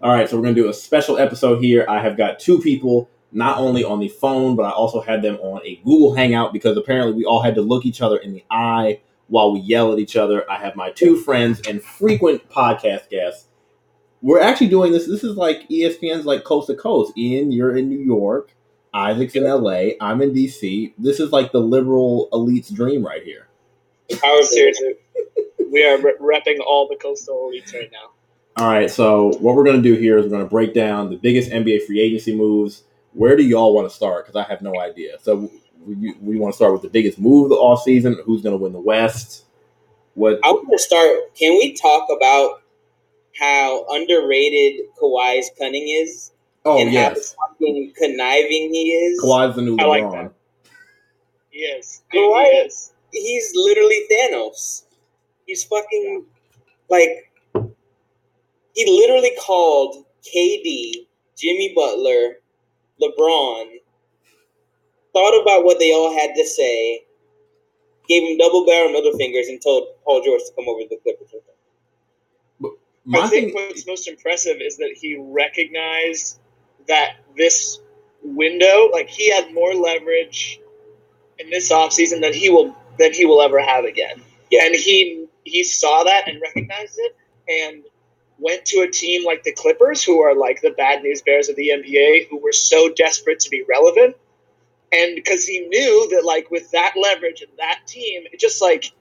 All right, so we're going to do a special episode here. I have got two people, not only on the phone, but I also had them on a Google Hangout because apparently we all had to look each other in the eye while we yell at each other. I have my two friends and frequent podcast guests. We're actually doing this. This is like ESPN's like coast to coast. Ian, you're in New York. Isaac's in LA. I'm in DC. This is like the liberal elite's dream right here. Power seriously. we are re- repping all the coastal elites right now. All right, so what we're going to do here is we're going to break down the biggest NBA free agency moves. Where do y'all want to start? Because I have no idea. So we, we want to start with the biggest move of the offseason. Who's going to win the West? What? I want to start. Can we talk about how underrated Kawhi's cunning is Oh and yes, how fucking conniving he is? Kawhi's the new I like LeBron. that. He is. Kawhi- He is. He's literally Thanos. He's fucking like he literally called KD, Jimmy Butler, LeBron, thought about what they all had to say, gave him double barrel middle fingers, and told Paul George to come over to the Clippers with him. My I think thing, what's most impressive is that he recognized that this window, like he had more leverage in this offseason than he will than he will ever have again. Yeah. And he he saw that and recognized it and went to a team like the Clippers, who are like the bad news bears of the NBA, who were so desperate to be relevant. And because he knew that like with that leverage and that team, it just like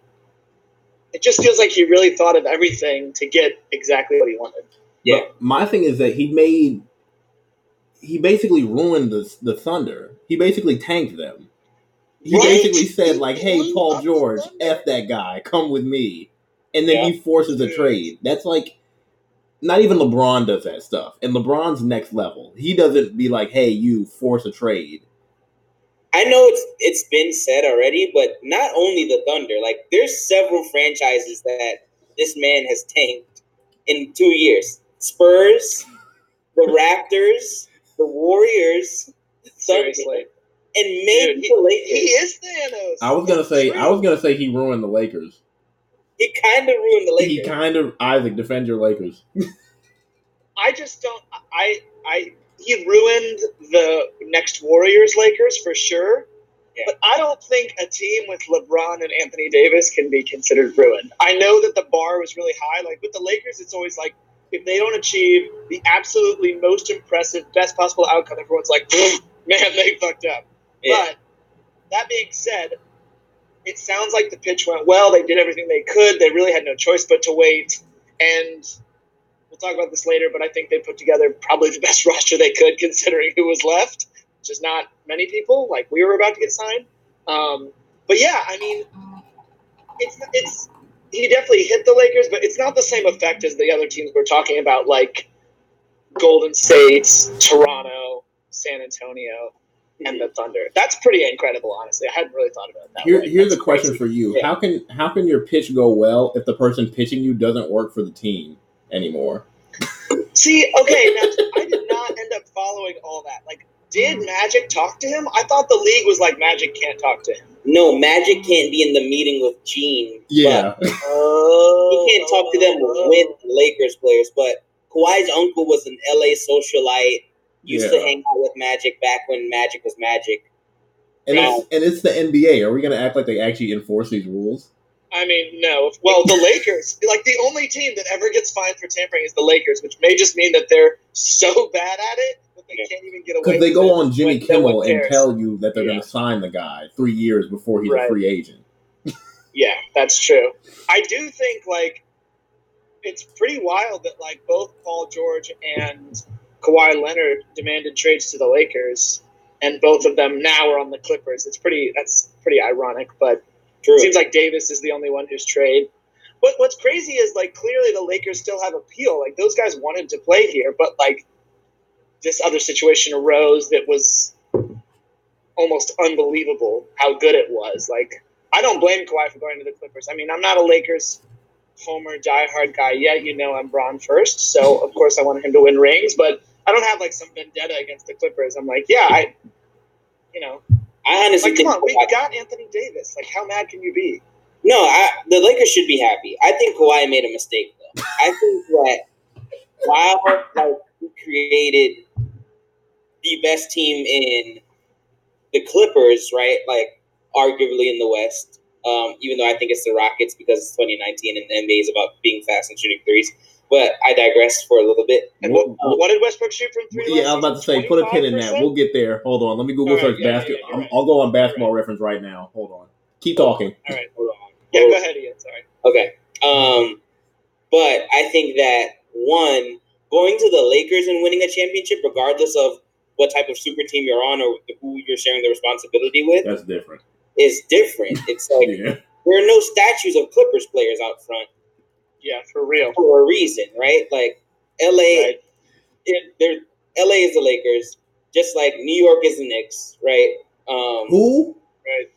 it just feels like he really thought of everything to get exactly what he wanted. Yeah. but my thing is that he made, he basically ruined the the Thunder. He basically tanked them. He Right. basically said like, "Hey, Paul George, f that guy, come with me," and then he forces a trade. That's like. Not even LeBron does that stuff. And LeBron's next level. He doesn't be like, hey, you force a trade. I know it's it's been said already, but not only the Thunder, like there's several franchises that this man has tanked in two years. Spurs, the Raptors, the Warriors, the Thunder, Seriously, and maybe Dude, he, the Lakers. he is Thanos. I was gonna That's say true. I was gonna say he ruined the Lakers. He kind of ruined the Lakers. He kind of Isaac defend your Lakers. I just don't. I I he ruined the next Warriors Lakers for sure. Yeah. But I don't think a team with LeBron and Anthony Davis can be considered ruined. I know that the bar was really high. Like with the Lakers, it's always like if they don't achieve the absolutely most impressive, best possible outcome, everyone's like, man, they fucked up. Yeah. But that being said, it sounds like the pitch went well. They did everything they could. They really had no choice but to wait. And we'll talk about this later, but I think they put together probably the best roster they could considering who was left, which is not many people. Like we were about to get signed. Um, but yeah, I mean, it's it's he definitely hit the Lakers, but it's not the same effect as the other teams we're talking about, like Golden State, Toronto, San Antonio, and the Thunder. That's pretty incredible, honestly. I hadn't really thought about that Here, way. here's That's a question crazy. for you: Yeah. How can how can your pitch go well if the person pitching you doesn't work for the team anymore? See, okay, now I did not end up following all that. Like, did Magic talk to him? I thought the league was like Magic can't talk to him. no, Magic can't be in the meeting with Gene. Yeah, Oh, He can't talk to them with Lakers players, but Kawhi's uncle was an LA socialite. Used to hang out with Magic back when Magic was Magic. and Now- it's and it's the NBA. Are we gonna act like they actually enforce these rules? I mean, no. Well, the Lakers, like the only team that ever gets fined for tampering is the Lakers, which may just mean that they're so bad at it that they Yeah. can't even get away. Because they go on Jimmy when no Kimmel and tell you that they're Yeah. gonna sign the guy three years before he's a free agent. Yeah, that's true. I do think like it's pretty wild that like both Paul George and Kawhi Leonard demanded trades to the Lakers, and both of them now are on the Clippers. It's pretty. That's pretty ironic, but True. it seems like Davis is the only one who's trade. But what's crazy is like clearly the Lakers still have appeal. Like those guys wanted to play here, but like this other situation arose that was almost unbelievable how good it was. Like I don't blame Kawhi for going to the Clippers. I mean, I'm not a Lakers homer diehard guy yet. You know, I'm Bron first, so of course I want him to win rings. But I don't have like some vendetta against the Clippers. I'm like, yeah, I, you know, I honestly like come on, we Kawhi- got Anthony Davis. Like, how mad can you be? No, I, the Lakers should be happy. I think Kawhi made a mistake though. I think that while like who created the best team in the Clippers, right? Like arguably in the West. Um, even though I think it's the Rockets because it's 2019 and the NBA is about being fast and shooting threes. But I digress for a little bit. And What- what, what did Westbrook shoot from three? Yeah, I was about to say, put a pin in that. We'll get there. Hold on. Let me Google All right, search yeah, yeah, basket. yeah, I'm right. I'll go on basketball reference right now. Hold on. Keep talking. All right. Hold on. Yeah, go ahead, Ian. Sorry. Okay. Um, but I think that one going to the Lakers and winning a championship, regardless of what type of super team you're on or who you're sharing the responsibility with, That's different. Is different. It's like Yeah. there are no statues of Clippers players out front Yeah, for real. for a reason, right? Like LA, Right. it, they're, LA is the Lakers, just like New York is the Knicks, right? Um, Who? Right.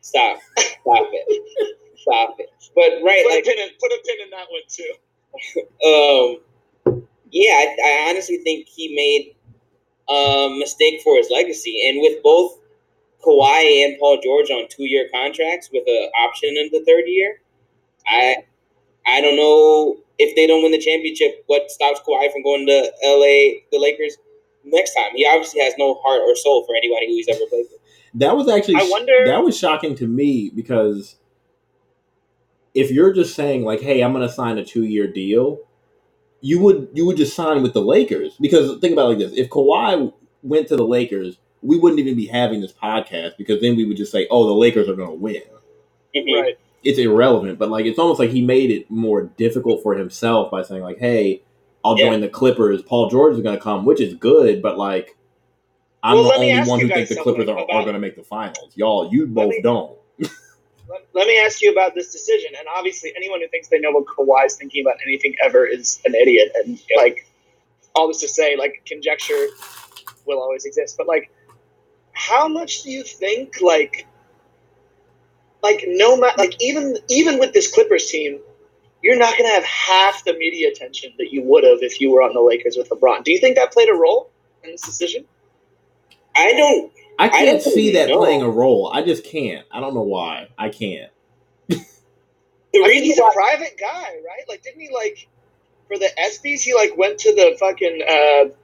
Stop, stop it, stop it. But right, Put, like a pin in, put a pin in that one too. um, yeah, I, I honestly think he made a mistake for his legacy, and with both Kawhi and Paul George on two-year contracts with an option in the third year, I I don't know if they don't win the championship, what stops Kawhi from going to LA, the Lakers next time? He obviously has no heart or soul for anybody who he's ever played with. That was actually I wonder- that was shocking to me because if you're just saying like, "Hey, I'm going to sign a two year deal," you would you would just sign with the Lakers because think about it like this: if Kawhi went to the Lakers, we wouldn't even be having this podcast because then we would just say, "Oh, the Lakers are going to win." Mhm. Right. It's irrelevant, but like it's almost like he made it more difficult for himself by saying like, "Hey, I'll Yeah. join the Clippers. Paul George is going to come," which is good, but like. I'm Well, the only one who thinks the Clippers are, something are going to make the finals. Y'all, you both me- don't. Let, let me ask you about this decision. And obviously, anyone who thinks they know what Kawhi is thinking about anything ever is an idiot. And like, all this to say, like, conjecture will always exist. But like, how much do you think, like, like no matter, like even even with this Clippers team, you're not going to have half the media attention that you would have if you were on the Lakers with LeBron. Do you think that played a role in this decision? I don't. I I can't don't see that know. playing a role. I just can't. I don't know why. I can't. The reason he's a private guy, right? Like, didn't he like for the ESPYS? He like went to the fucking. uh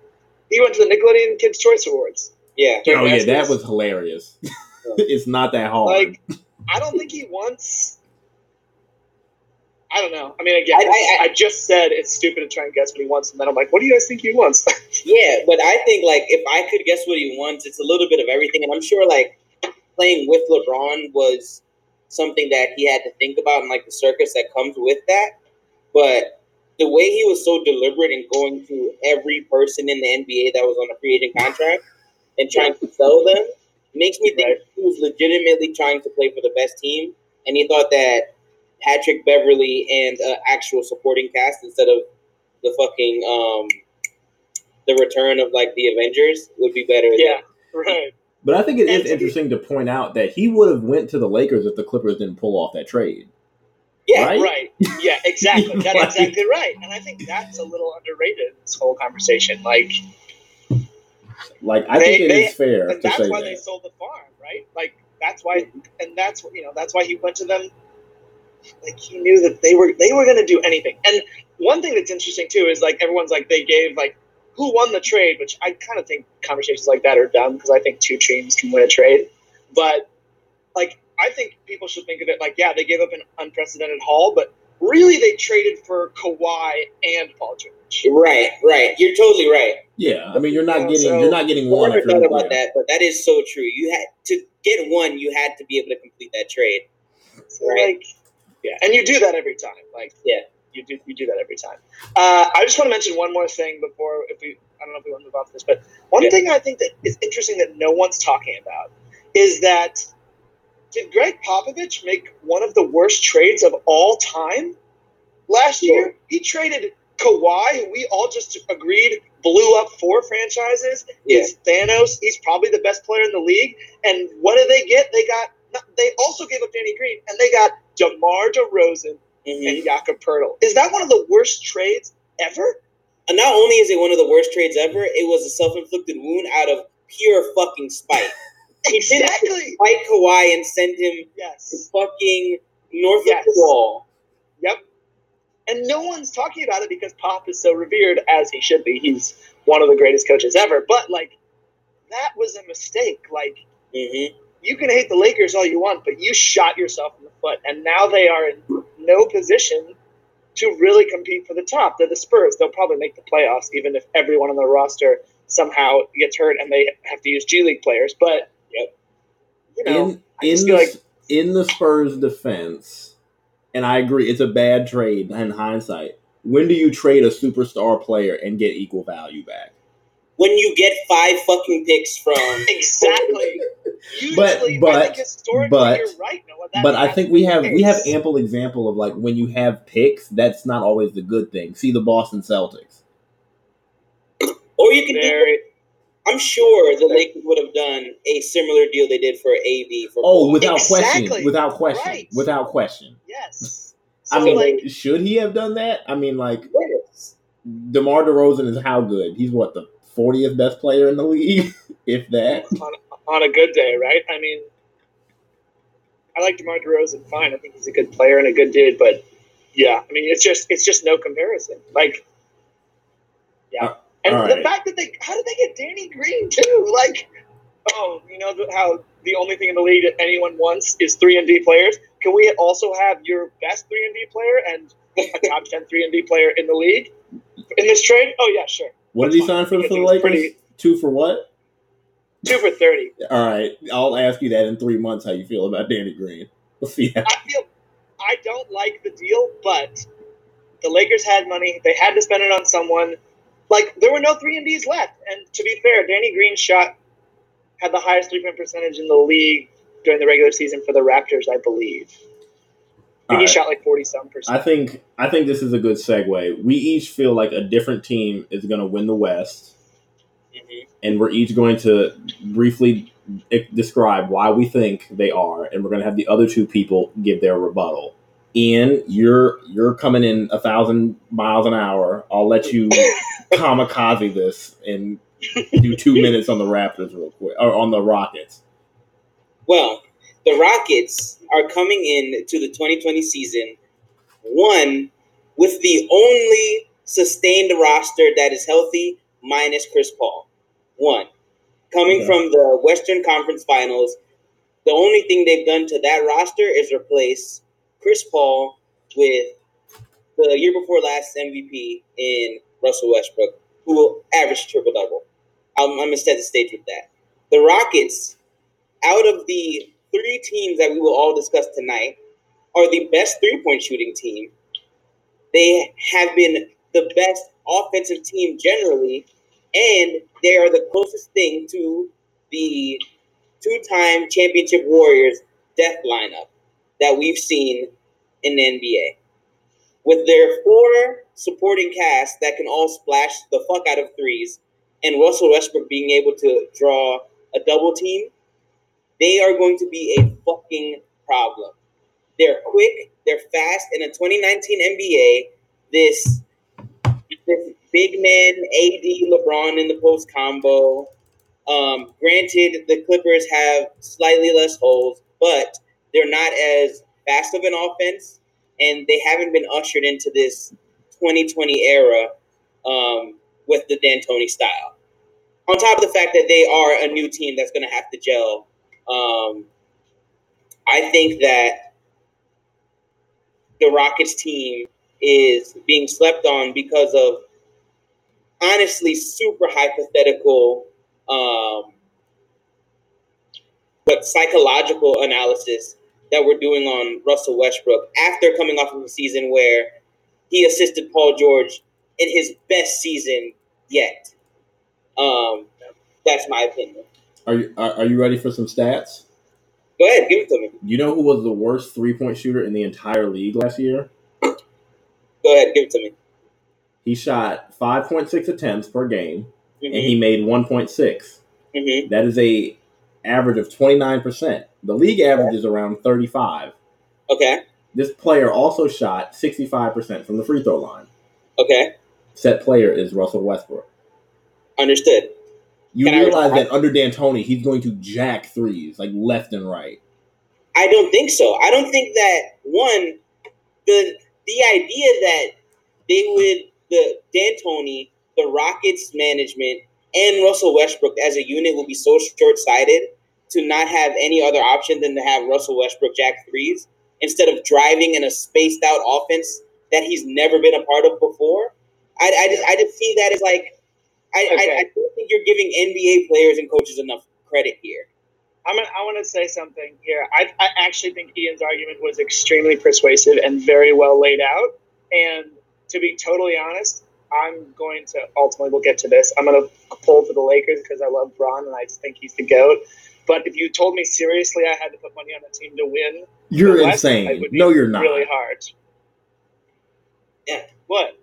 He went to the Nickelodeon Kids Choice Awards. Yeah, During oh yeah, that was hilarious. it's not that hard. Like, I don't think he wants. I don't know. I mean, again, I- I- I, just said it's stupid to try and guess what he wants, and then I'm like, what do you guys think he wants? Yeah, but I think like if I could guess what he wants, it's a little bit of everything, and I'm sure like playing with LeBron was something that he had to think about, and like the circus that comes with that. But the way he was so deliberate in going to every person in the NBA that was on a free agent contract and trying to sell them makes me think Right. he was legitimately trying to play for the best team, and he thought that Patrick Beverley and uh, actual supporting cast instead of the fucking um the return of like the Avengers would be better. yeah, right. but I think it And is to be- interesting to point out that he would have went to the Lakers if the Clippers didn't pull off that trade. yeah, Right? Right. Yeah, exactly. That's exactly right. And I think that's a little underrated in this whole conversation. Like, Like I They- think it they- is fair to that's say why they sold the farm, right? Like that's why, and that's you know. That's why he went to them. Like he knew that they were they were going to do anything. And one thing that's interesting too is like everyone's like they gave like who won the trade, which I kind of think conversations like that are dumb because I think two teams can win a trade. But like I think people should think of it like yeah they gave up an unprecedented haul, but really they traded for Kawhi and Paul George. Right, right. You're totally right. Yeah, I mean you're not Yeah, getting so- you're not getting I one. never if you're- thought about yeah. that, but that is so true. You had to get one. You had to be able to complete that trade. So, Right. Like, yeah, and you do that every time. Like, Yeah. you do you do that every time. Uh, I just want to mention one more thing before if we I don't know if we want to move off this, but one Yeah. thing I think that is interesting that no one's talking about is that did Gregg Popovich make one of the worst trades of all time last Sure. year? He traded Kawhi, who we all just agreed blew up four franchises. Yeah. Is Thanos? He's probably the best player in the league. And what did they get? They got. They also gave up Danny Green, and they got DeMar DeRozan Mhm. and Jakob Poeltl. Is that one of the worst trades ever? And not only is it one of the worst trades ever, it was a self-inflicted wound out of pure fucking spite. He did it to Exactly. Fight Kawhi and send him Yes. fucking north Yes. of the wall. Yep. And no one's talking about it because Pop is so revered as he should be. He's one of the greatest coaches ever. But like that was a mistake. Like Mm-hmm. you can hate the Lakers all you want, but you shot yourself in the foot. And now they are in no position to really compete for the top. They're the Spurs. They'll probably make the playoffs, even if everyone on their roster somehow gets hurt and they have to use G League players. But. You know, in in the, like in the Spurs' defense, and I agree, it's a bad trade in hindsight. When do you trade a superstar player and get equal value back? When you get five fucking picks from exactly. Usually, But- I but- think but- you're right, Noah. That but I think we have we have ample example of like when you have picks, that's not always the good thing. See the Boston Celtics. or you can do I'm sure the Lakers would have done a similar deal they did for AD for Oh, Kawhi. without Exactly. question, without question, Right. without question. yes. I mean, like, should he have done that? I mean, like Yes. DeMar DeRozan is how good? He's what the 40th best player in the league, if that. on, on a good day, right? I mean, I like DeMar DeRozan fine. I think he's a good player and a good dude, but yeah, I mean, it's just it's just no comparison. Like, yeah, uh, and all the fact that they how did they get Danny Green too? Like, oh, you know how the only thing in the league that anyone wants is three and D players. Can we also have your best three and D player and a top 10 three and D player in the league in this trade? Oh yeah, sure. What did he sign for, for the Lakers? pretty- Two for what? Two for thirty. All right, I'll ask you that in three months. How you feel about Danny Green? We'll see. How, I feel I don't like the deal, but the Lakers had money. They had to spend it on someone. Like there were no three and Ds left. And to be fair, Danny Green shot had the highest three point percentage in the league during the regular season for the Raptors, I believe. I All think he right. shot like forty some percent. I think I think this is a good segue. We each feel like a different team is going to win the West, Mhm. and we're each going to briefly describe why we think they are, and we're going to have the other two people give their rebuttal. Ian, you're you're coming in a thousand miles an hour. I'll let you kamikaze this and do two minutes on the Raptors real quick, or on the Rockets. Well, the Rockets are coming in to the 2020 season one with the only sustained roster that is healthy minus Chris Paul. One. Coming Okay. from the Western Conference Finals, the only thing they've done to that roster is replace Chris Paul with the year before last MVP in Russell Westbrook, who will average triple double. I'm, I'm gonna set the stage with that. The Rockets, out of the three teams that we will all discuss tonight, are the best three point shooting team. They have been the best offensive team generally, and they are the closest thing to the two time championship Warriors death lineup that we've seen in the NBA. With their four supporting cast that can all splash the fuck out of threes, and Russell Westbrook being able to draw a double team, they are going to be a fucking problem. They're quick, they're fast. In a 2019 NBA, this this big man AD LeBron in the post combo. Um, granted, the Clippers have slightly less holes, but they're not as fast of an offense, and they haven't been ushered into this 2020 era um, with the D'Antoni style. On top of the fact that they are a new team that's going to have to gel, um, I think that the Rockets team is being slept on because of honestly super hypothetical um, but psychological analysis that we're doing on Russell Westbrook after coming off of a season where he assisted Paul George in his best season yet. Um, that's my opinion. Are you are, are you ready for some stats? Go ahead, give it to me. You know who was the worst three point shooter in the entire league last year? Go ahead, give it to me. He shot 5.6 attempts per game and hmm he made 1.6. hmm That is a average of 29%. The league average is around 35. Okay, This player also shot 65% from the free throw line. okay, Set player is Russell Westbrook. understood. You Can I realize reply? that under D'Antoni, he's going to jack threes like left and right. I don't think so. I don't think that one the the idea that they would the D'Antoni, the Rockets management, and Russell Westbrook as a unit will be so short sighted to not have any other option than to have Russell Westbrook jack threes instead of driving in a spaced out offense that he's never been a part of before. I, I just I just see that as like I, Okay. I, I don't think you're giving NBA players and coaches enough credit here. I'm gonna, I want to say something here. I, I actually think Ian's argument was extremely persuasive and very well laid out. And to be totally honest, I'm going to ultimately we'll get to this. I'm going to pull for the Lakers because I love Bron and I just think he's the goat. But if you told me seriously I had to put money on a team to win, You're West, insane. it would No, you're not. Really hard. Yeah. What?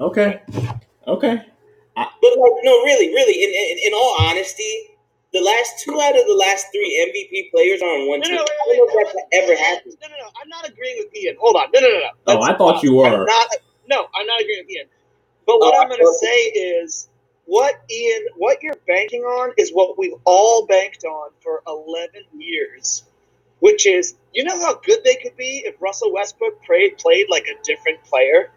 Okay. Okay. But like, no, really, really, in, in in all honesty, the last two out of the last three MVP players are on one No, team. no, I wait, don't know wait, if wait, that's ever wait, happened. No, no, no. I'm not agreeing with Ian. Hold on. No, no, no, no. Oh, I thought pause. you were. I'm not, no, I'm not agreeing with Ian. But what Oh, I'm going to say is what Ian, what you're banking on is what we've all banked on for 11 years, which is you know how good they could be if Russell Westbrook played played like a different player,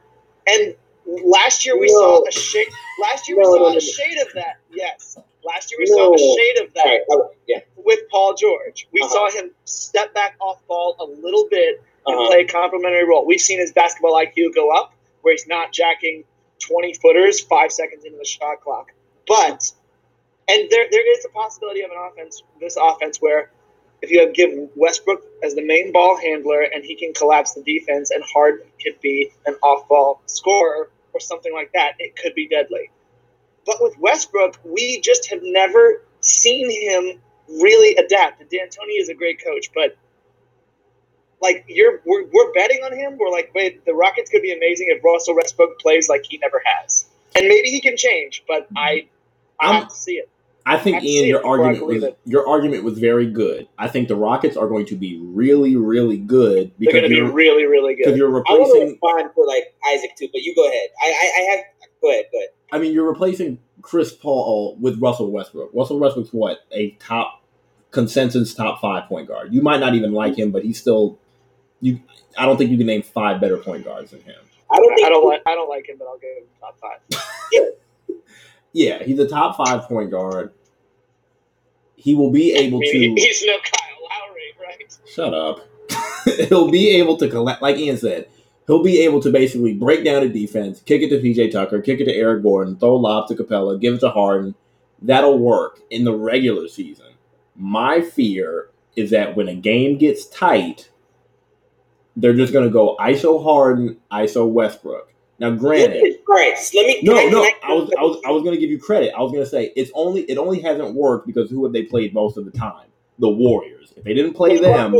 and last year we No. saw a shade. Last year we saw no, no, a shade of that. Yes, last year we saw a shade of that All right, all right, yeah. with Paul George. We Uh-huh. saw him step back off ball a little bit and Uh-huh. play a complementary role. We've seen his basketball IQ go up, where he's not jacking 20 footers five seconds into the shot clock. But, and there, there is a possibility of an offense, this offense, where if you have give Westbrook as the main ball handler and he can collapse the defense and Harden could be an off ball scorer or something like that, it could be deadly. But with Westbrook, we just have never seen him really adapt. And D'Antoni is a great coach, but like you're we're, we're betting on him. We're like, wait, the Rockets could be amazing if Russell Westbrook plays like he never has, and maybe he can change. But I, I I'm- have to see it. I think I've Ian, your I argument was it. your argument was very good. I think the Rockets are going to be really, really good They're because going to be you're really, really because good. you're replacing. I want to replacing. respond for like Isaac too, but you go ahead. I, I, I have. Go ahead. Go ahead. I mean, you're replacing Chris Paul with Russell Westbrook. Russell Westbrook's what a top consensus top five point guard. You might not even like mm-hmm. him, but he's still you. I don't think you can name five better point guards than him. I don't think I don't like I don't like him, but I'll give him top five. Yeah, he's a top five point guard. He will be able I mean, to. he's no Kyle Lowry, right? Shut up. he'll be able to collect, like Ian said, he'll be able to basically break down a defense, kick it to PJ Tucker, kick it to Eric Gordon, throw a lob to Capela, give it to Harden. That'll work in the regular season. My fear is that when a game gets tight, they're just going to go ISO Harden, ISO Westbrook. Now, granted, All right, let me. no, can no, can I was, I was, I was going to give you credit. I was going to say it's only, it only hasn't worked because who have they played most of the time? The Warriors. If they didn't play them,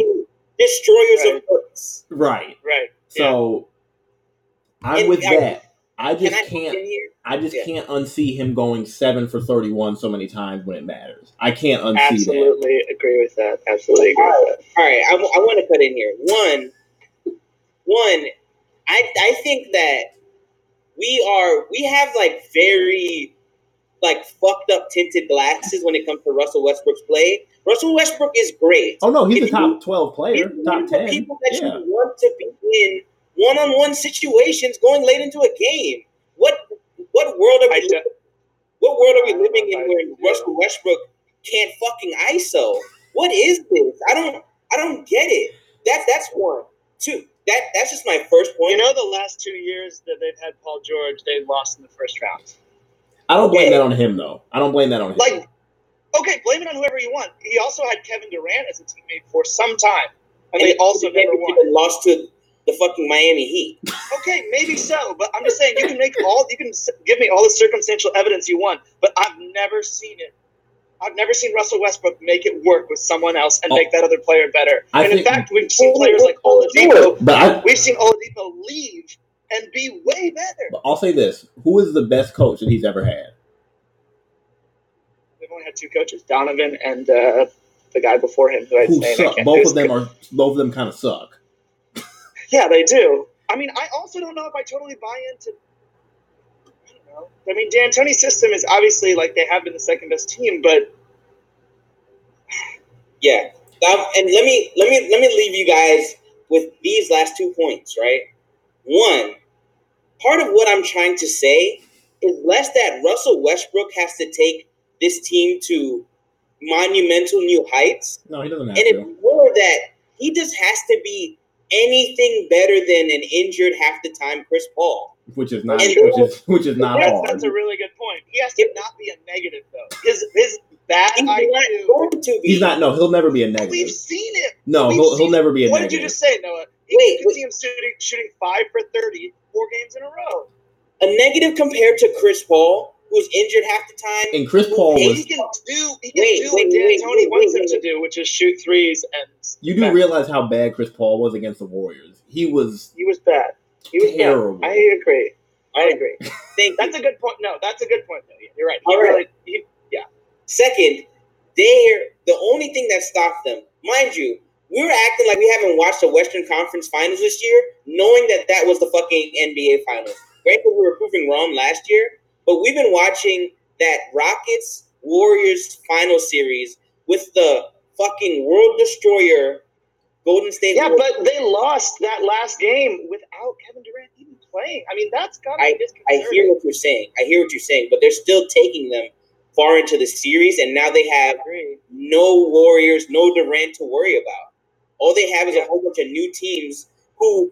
Destroyers Right. of hooks. right? Right. So I'm And with I- that. I Can just I can't. in? I just Yeah. can't unsee him going seven for thirty-one so many times when it matters. I can't unsee that. Absolutely agree with that. Absolutely agree with that. All right, I, want to cut in here. One, one, I I think that we are we have like very like fucked up tinted glasses when it comes to Russell Westbrook's play. Russell Westbrook is great. Oh no, he's a top you- twelve player, top ten. people that Yeah, you want to be in one-on-one situations going late into a game. What what world are we I living? What world are we living in where. Russell Westbrook can't fucking ISO? What is this? I don't I don't get it. That's that's one. Two. That that's just my first point. You know, the last two years that they've had Paul George, they've lost in the first round. I don't blame Okay. that on him though. I don't blame that on him. Like, okay, blame it on whoever you want. He also had Kevin Durant as a teammate for some time, and they also never won. team lost to the fucking Miami Heat. Okay, maybe so, but I'm just saying you can make all you can give me all the circumstantial evidence you want, but I've never seen it. I've never seen Russell Westbrook make it work with someone else and Oh. make that other player better. I and in fact, we've seen players like Oladipo. but I, We've seen Oladipo leave and be way better. but I'll say this: Who is the best coach that he's ever had? We've only had two coaches, Donovan and uh, the guy before him, who Who I suck? can't- Both of them are. Both of them kind of suck. Yeah, they do. I mean, I also don't know if I totally buy into. Know. I mean, D'Antoni's system is obviously like they have been the second best team, but Yeah. Um, and let me let me let me leave you guys with these last two points, right? One, part of what I'm trying to say is less that Russell Westbrook has to take this team to monumental new heights, No, he doesn't have and to. it's more that he just has to be anything better than an injured half the time Chris Paul. Which is not. And- Which is which is not That's, hard. that's a really good point. He has to not be a negative though. His his bad He's not IQ. going to be. He's not. No, he'll never be a negative. We've seen it. No, we've he'll, he'll never be a What negative. What did you just say, Noah? You Wait, could wait. see him shooting, shooting five for 30 four games in a row. a negative compared to Chris Paul, who's injured half the time. And Chris Paul He was. can do he can Wait, do what wait, D'Antoni wait, wants wait, him to do, which is shoot threes and You do back. realize how bad Chris Paul was against the Warriors. He was he was bad. He was terrible. bad. I agree. I agree. Thank you. That's a good point. No, that's a good point. Though. You're right. He All right. really, he, Second, they're the only thing that stopped them. Mind you, we were acting like we haven't watched the Western Conference Finals this year, knowing that that was the fucking NBA Finals. Granted, we were proving wrong last year, but we've been watching that Rockets Warriors final series with the fucking World Destroyer Golden State. yeah, but they lost that last game without Kevin Durant even playing. I mean, that's got to be I hear what you're saying. I hear what you're saying, but they're still taking them far into the series, and now they have no Warriors, no Durant to worry about. All they have is Yeah. a whole bunch of new teams who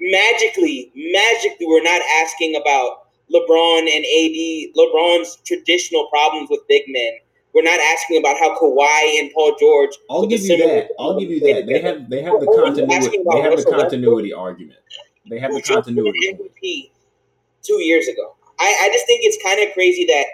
magically, magically, we're not asking about LeBron and AD, LeBron's traditional problems with big men. We're not asking about how Kawhi and Paul George. I'll give you that. I'll give you that. They have they have the We're only continuity. They have the Russell Westbrook. continuity argument. They have the continuity. MVP two years ago. I, I just think it's kind of crazy that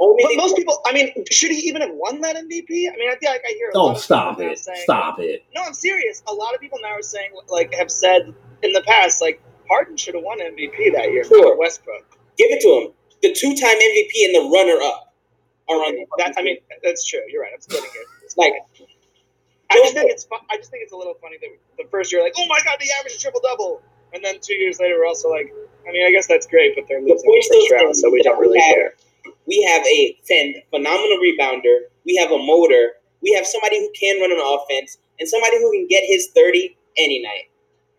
only But most people, I mean, should he even have won that MVP? I mean, I feel like I hear. A Oh, lot stop people it! Saying, Stop it! No, I'm serious. A lot of people now are saying, like, have said in the past, like, Harden should have won MVP that year. Sure. Westbrook. give it to him. The two-time MVP and the runner-up on That I mean, that's true. You're right. I'm splitting it. It's like I just think it's I just think it's a little funny that the first year like, oh my god, the average is triple double, and then two years later we're also like, I mean, I guess that's great, but they're The losing the first round, so we don't really have- care. we have a phen- phenomenal rebounder, we have a motor, we have somebody who can run an offense, and somebody who can get his 30 any night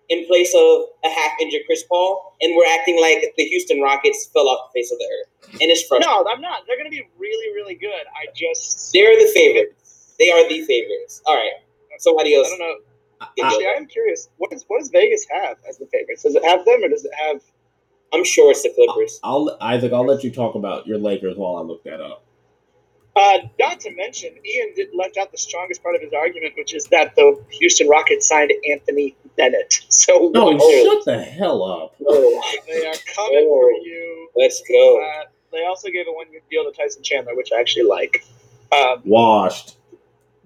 in place of a half-injured Chris Paul, and we're acting like the Houston Rockets fell off the face of the earth. And it's frustrating. No, I'm not. They're going to be really, really good. I just They're the favorites. They are the favorites. All right. Somebody else. I don't know. Actually, going. I'm curious. What does what does Vegas have as the favorites? Does it have them, or does it have? I'm sure it's the Clippers. I'll Isaac. I'll let you talk about your Lakers while I look that up. Uh, not to mention, Ian did left out the strongest part of his argument, which is that the Houston Rockets signed Anthony Bennett. So No, Oh. shut the hell up. Oh, they are coming for you. let's go. Uh, they also gave a one-year deal to Tyson Chandler, which I actually like. Um, Washed.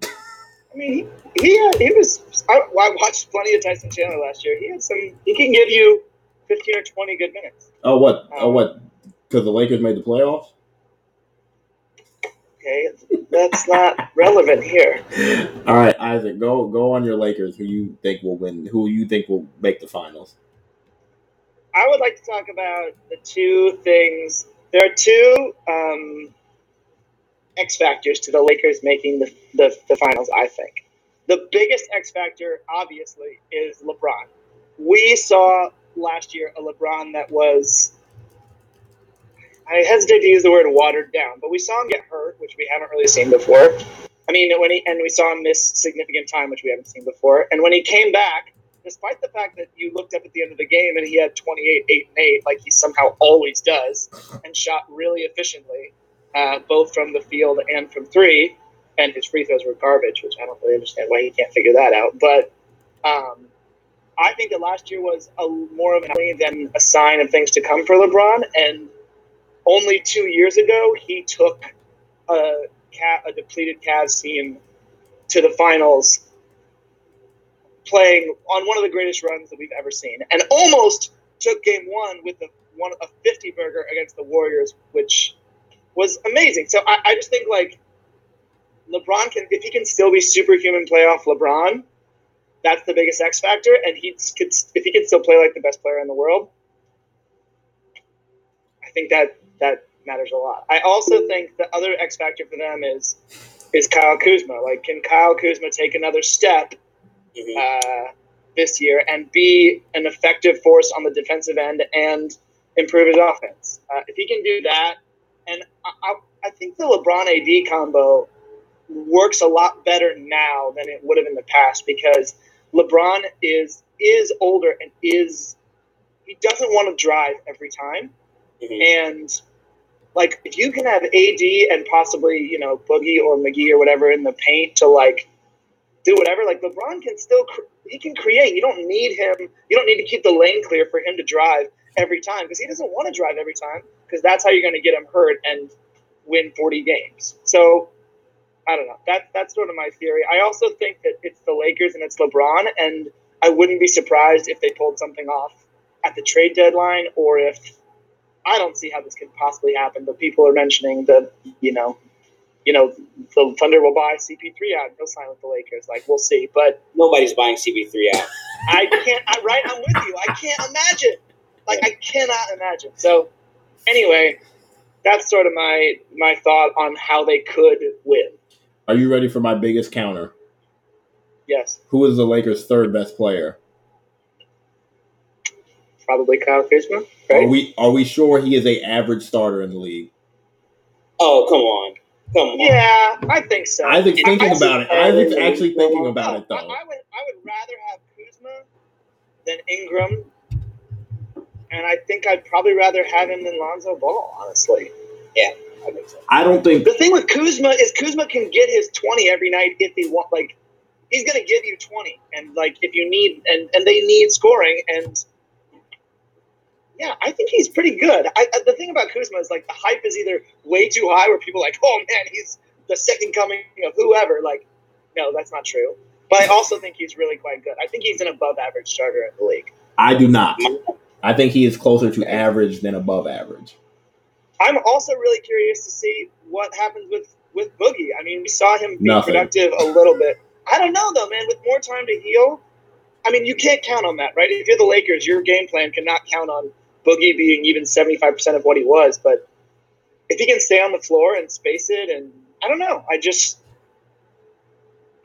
I mean, he he, had, he was. I, I watched plenty of Tyson Chandler last year. He had some. He can give you fifteen or twenty good minutes. Oh what? Oh Um, what? Because the Lakers made the playoffs. Okay, that's not relevant here. All right, Isaac, go go on your Lakers. Who you think will win? Who you think will make the finals? I would like to talk about the two things. There are two um, X factors to the Lakers making the, the, the finals, I think. The biggest X factor, obviously, is LeBron. We saw last year a LeBron that was, I hesitate to use the word watered down, but we saw him get hurt, which we haven't really seen before. I mean, when he, and we saw him miss significant time, which we haven't seen before. And when he came back, despite the fact that you looked up at the end of the game and he had 28, 8, and 8, like he somehow always does, and shot really efficiently, uh, both from the field and from three, and his free throws were garbage, which I don't really understand why he can't figure that out. But um, I think that last year was a more of an than a sign of things to come for LeBron. And only two years ago, he took a, a depleted Cavs team to the finals playing on one of the greatest runs that we've ever seen, and almost took game one with a one a fifty burger against the Warriors, which was amazing. So I, I just think like LeBron can if he can still be superhuman playoff LeBron, that's the biggest X factor, and he could if he can still play like the best player in the world. I think that that matters a lot. I also think the other X factor for them is is Kyle Kuzma. Like, can Kyle Kuzma take another step Mhm. uh, this year and be an effective force on the defensive end and improve his offense. Uh, if he can do that, and I, I, I think the LeBron AD combo works a lot better now than it would have in the past because LeBron is is older and is he doesn't want to drive every time, Mhm. and like if you can have AD and possibly you know Boogie or McGee or whatever in the paint to like do whatever, like LeBron can still he can create. You don't need him. You don't need to keep the lane clear for him to drive every time because he doesn't want to drive every time because that's how you're going to get him hurt and win 40 games. So I don't know. That that's sort of my theory. I also think that it's the Lakers and it's LeBron, and I wouldn't be surprised if they pulled something off at the trade deadline or if I don't see how this could possibly happen. But people are mentioning that you know, you know, the Thunder will buy CP3 out and he'll sign with the Lakers. Like we'll see, but Nobody's buying CP3 out. I can't. I right. I'm with you. I can't imagine. Like I cannot imagine. So anyway, that's sort of my my thought on how they could win. Are you ready for my biggest counter? Yes, Who is the Lakers' third best player? Probably Kyle Kuzma. Are we are we sure he is a average starter in the league? Oh, come on. Come on. Yeah, I think so. Isaac's I- thinking I about it. see- Isaac's actually thinking about it though. I, I would I would rather have Kuzma than Ingram, and I think I'd probably rather have him than Lonzo Ball. Honestly, yeah. I think so. I don't think the thing with Kuzma is Kuzma can get his twenty every night if he want. Like he's gonna give you twenty, and like if you need and and they need scoring and. Yeah, I think he's pretty good. I, the thing about Kuzma is like the hype is either way too high, where people are like, "Oh man, he's the second coming of whoever." Like, no, that's not true. But I also think he's really quite good. I think he's an above average starter in the league. I do not. I think he is closer to average than above average. I'm also really curious to see what happens with with Boogie. I mean, we saw him be Nothing. productive a little bit. I don't know though, man. With more time to heal, I mean, you can't count on that, right? If you're the Lakers, your game plan cannot count on Boogie being even 75 percent of what he was. But if he can stay on the floor and space it, and I don't know, I just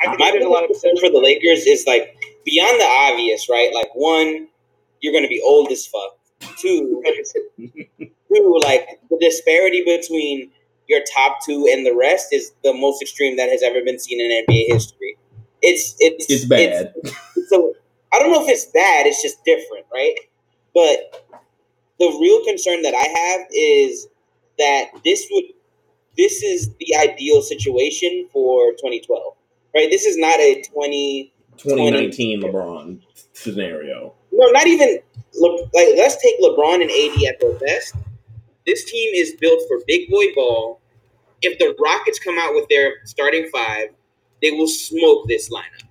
I think My there's a lot of concern for the Lakers is like beyond the obvious, right? Like one, you're gonna be old as fuck. Two, two, like the disparity between your top two and the rest is the most extreme that has ever been seen in NBA history. It's it's It's bad. so I don't know if it's bad. It's just different, right? But the real concern that I have is that this would this is the ideal situation for 2012, right? This is not a 20 2019 LeBron scenario. no, not even Le- like let's take LeBron and AD at their best. This team is built for big boy ball. If the Rockets come out with their starting five, they will smoke this lineup.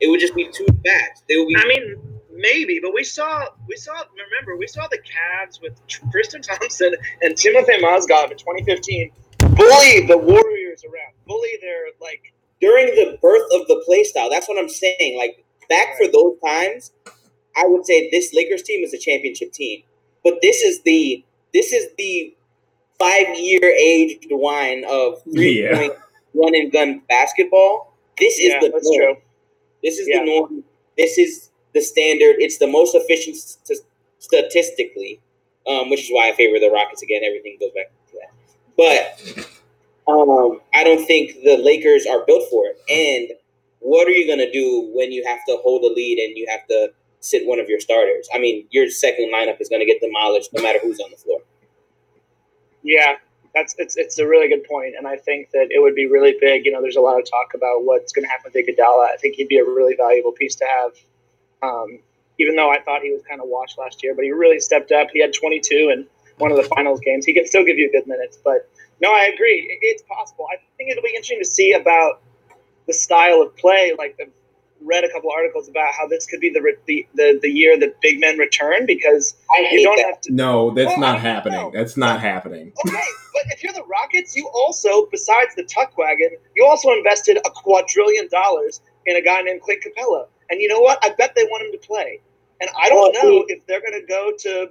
It would just be too fast. They will be. I mean, maybe, but we saw we saw remember we saw the Cavs with Tristan Thompson and Timothy Mozgov in 2015 bully the Warriors around, bully their like during the birth of the play style. That's what I'm saying. Like back for those times, I would say this Lakers team is a championship team. But this is the this is the five year aged wine of three Yeah. point one and gun basketball. This is yeah, the norm. true. This is Yeah. the norm. This is the standard. It's the most efficient st- statistically, um, which is why I favor the Rockets again. Everything goes back to that. But um, I don't think the Lakers are built for it. And what are you going to do when you have to hold a lead and you have to sit one of your starters? I mean, your second lineup is going to get demolished no matter who's on the floor. Yeah, that's it's it's a really good point, and I think that it would be really big. You know, there's a lot of talk about what's going to happen with Iguodala. I think he'd be a really valuable piece to have. Um, even though I thought he was kind of washed last year, but he really stepped up. He had 22 in one of the finals games. He can still give you good minutes, but no, I agree. It's possible. I think it'll be interesting to see about the style of play. Like, I've read a couple articles about how this could be the re- the, the, the year that big men return because I you don't that. have to. No, that's Well, not don't happening. know. That's not happening. Okay, but if you're the Rockets, you also, besides the tuck wagon, you also invested a quadrillion dollars in a guy named Clint Capela. And you know what? I bet they want him to play. And I don't Well, know if they're going to go to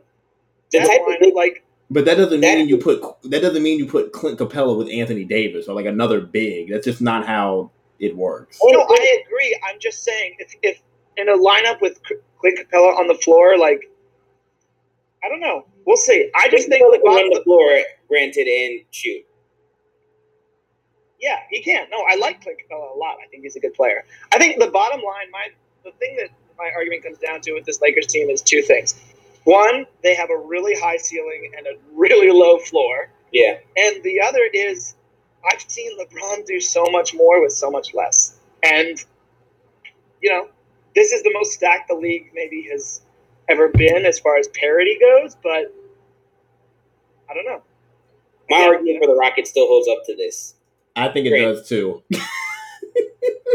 The that type of lineup like But that doesn't That- mean you put that doesn't mean you put Clint Capela with Anthony Davis or like another big. That's just not how it works. No, I agree. I'm just saying if if in a lineup with Clint Capela on the floor, like I don't know. We'll see. I just think Capela the can run bottom, the floor, granted, and shoot. yeah, he can. No, I like Clint Capela a lot. I think he's a good player. I think the bottom line, my the thing that my argument comes down to with this Lakers team is two things. One, they have a really high ceiling and a really low floor. Yeah. And the other is I've seen LeBron do so much more with so much less. And, you know, this is the most stacked the league maybe has ever been as far as parity goes, but I don't know. My Yeah. argument for the Rockets still holds up to this. I think it Great. does too.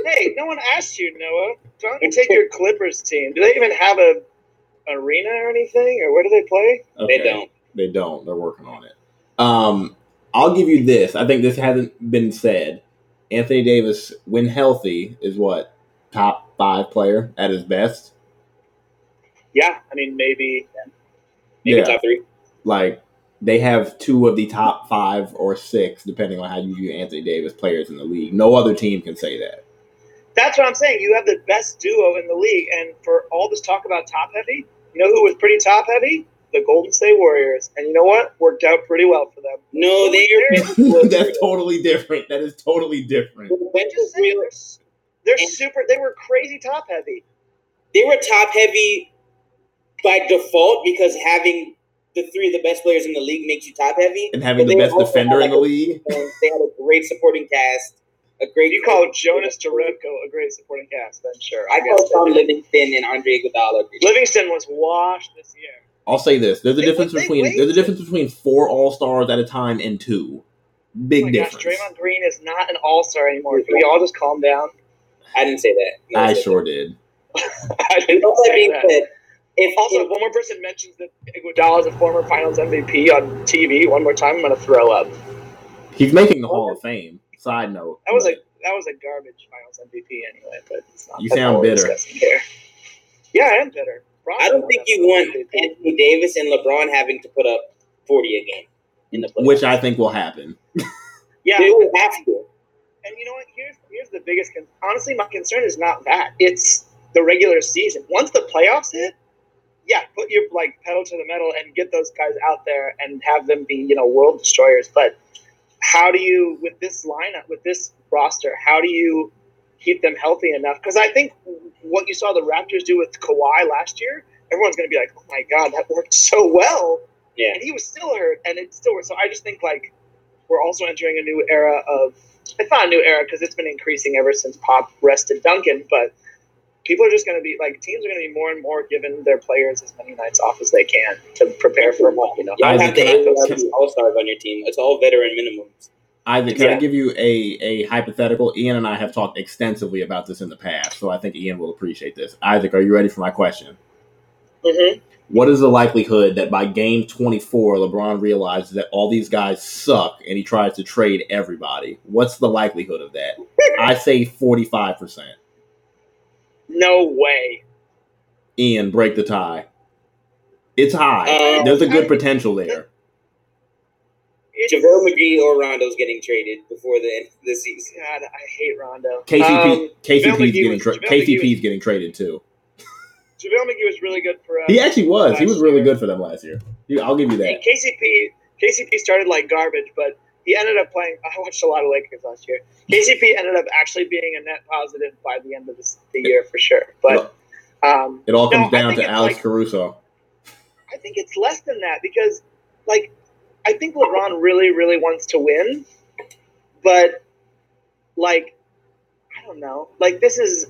Hey, no one asked you, Noah. Don't take your Clippers team. Do they even have a arena or anything? Or where do they play? Okay. They don't. They don't. They're working on it. Um, I'll give you this. I think this hasn't been said. Anthony Davis, when healthy, is what top five player at his best. Yeah, I mean maybe Maybe Yeah. top three. Like they have two of the top five or six, depending on how you view Anthony Davis players in the league. No other team can say that. That's what I'm saying. You have the best duo in the league, and for all this talk about top heavy, you know who was pretty top heavy? The Golden State Warriors. And you know what? Worked out pretty well for them. No, they are. That's totally different. That is totally different. The bench Just is saying, real. they're, they're super. They were crazy top heavy. They were top heavy by default because having the three of the best players in the league makes you top heavy. And having But the best defender in the league. And they had a great supporting cast. A great. You call Jonas Jerebko a great supporting cast, then sure. I I guess. call Tom. Livingston and Andre Iguodala. Livingston was washed this year. I'll say this: there's a They- difference they between wait. there's a difference between four All Stars at a time and two. Big oh my difference. gosh, Draymond Green is not an all star anymore. Can we all just calm down? I didn't say that. No, I said sure did. I didn't All that say being that. said, if Also, if- if one more person mentions that Iguodala is a former Finals MVP on TV one more time, I'm gonna throw up. He's making the Hall of Fame. Side note. That was but a that was a garbage Finals MVP anyway. But it's not. You sound not bitter. Here. Yeah, I am bitter. Bron I don't think you want MVP. Anthony Davis and LeBron having to put up forty a game in the playoffs. which I think will happen. Yeah, they would have to. and you know what? Here's here's the biggest. Con- honestly, my concern is not that. It's the regular season. Once the playoffs hit, yeah, put your like pedal to the metal and get those guys out there and have them be you know world destroyers. But how do you with this lineup with this roster? How do you keep them healthy enough? Because I think what you saw the Raptors do with Kawhi last year, everyone's going to be like, oh my god, that worked so well Yeah. and he was still hurt, and it still worked. So I just think like we're also entering a new era of. It's not a new era because it's been increasing ever since Pop rested Duncan, but people are just going to be like teams are going to be more and more giving their players as many nights off as they can to prepare for you know. Y'all Isaac, have the can I- can- All Stars on your team. It's all veteran minimums. Isaac, can I give you a, a hypothetical? Ian and I have talked extensively about this in the past, so I think Ian will appreciate this. Isaac, are you ready for my question? Mhm. What is the likelihood that by game 24, LeBron realizes that all these guys suck and he tries to trade everybody? What's the likelihood of that? I say 45%. No way. Ian, break the tie. It's high. Uh, There's a good potential there. It's, JaVale McGee or Rondo's getting traded before the end of the season. God, I hate Rondo. KCP, Um, KCP's getting tra- JaVale McGee KCP's getting traded too. JaVale McGee was really good for us. He actually was. He was really year. good for them last year. I'll give you that. KCP KCP started like garbage, but he ended up playing. I watched a lot of Lakers last year. KCP ended up actually being a net positive by the end of this, the year for sure. But um, It all comes I down to Alex like- Caruso. I think it's less than that because, like, I think LeBron really, really wants to win, but like, I don't know. Like, this is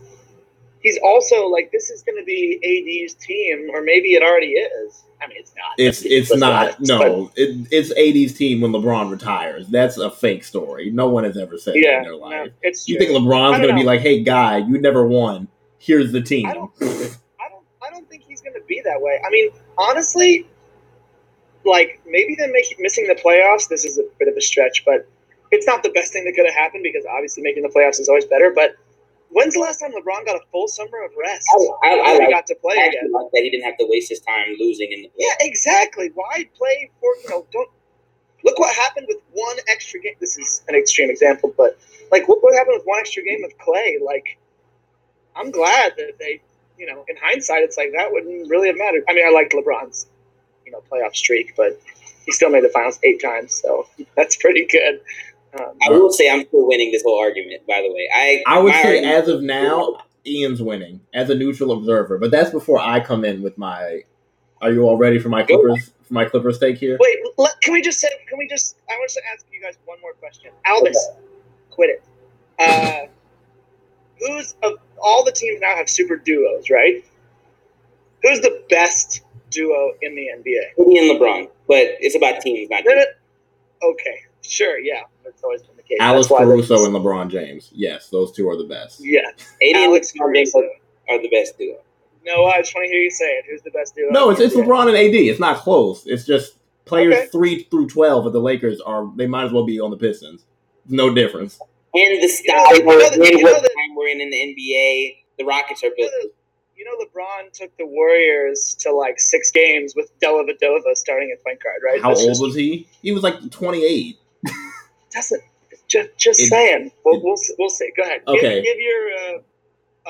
he's also like this is going to be AD's team, or maybe it already is. I mean, it's not. It's it's not no. It, it's AD's team when LeBron retires. That's a fake story. No one has ever said that in their no, life. it's You true. think LeBron's going to be like, "Hey, guy, you never won. Here's the team." I don't, I don't, I don't think he's going to be that way. I mean, honestly, like maybe them missing the playoffs. This is a bit of a stretch, but it's not the best thing that could have happened because obviously making the playoffs is always better. But when's the last time LeBron got a full summer of rest? I, I, I got to play again. like that he didn't have to waste his time losing in the Yeah, exactly. Why play for you know? Don't look what happened with one extra game. This is an extreme example, but like look what happened with one extra game with Clay. Like, I'm glad that they you know, in hindsight, it's like that wouldn't really have mattered. I mean, I liked LeBron's, you know, playoff streak, but he still made the finals eight times, so that's pretty good. I will say I'm still winning this whole argument. By the way, I I would say as of now, Ian's winning as a neutral observer, but that's before I come in with my. Are you all ready for my Clippers for my Clippers take here? wait, let, can we just say? Can we just? I want to ask you guys one more question. Albus, quit it. Uh, who's of all the teams now have super duos, right? Who's the best duo in the NBA? Kobe and LeBron, but it's about teams, not No, teams. Okay, sure, yeah, that's always been the case. Alex That's why they- Caruso and LeBron James. Yes, those two are the best. Yeah, AD and Alex LeBron James Caruso. are the best duo. No, I just want to hear you say it. Who's the best duo? No, it's it's? LeBron and AD. It's not close. It's just players Okay. three through twelve of the Lakers are they might as well be on the Pistons. No difference. And the You style know- you know of that- you and know what time we're in in the NBA, the Rockets are You built. know, you know, LeBron took the Warriors to like six games with Dellavedova starting at point guard, right? How That's old just- was he? He was like twenty eight. Doesn't just just It- saying. We'll, it- we'll we'll see. Go ahead. Give- Okay. Give, your uh,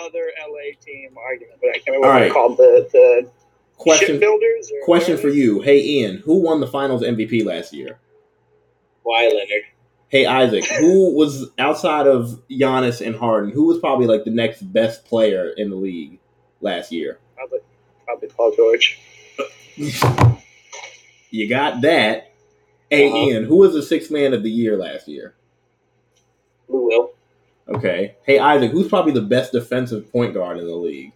other LA team argument, but I can't remember All what right. called. The the Question shipbuilders. Or question for you. Hey Ian, who won the Finals MVP last year? Why, Leonard? Hey Isaac, who was outside of Giannis and Harden? Who was probably like the next best player in the league last year? Probably probably Paul George. You got that. Hey Uh-huh. Ian, who was the sixth man of the year last year? Who will? Okay. Hey Isaac, who's probably the best defensive point guard in the league?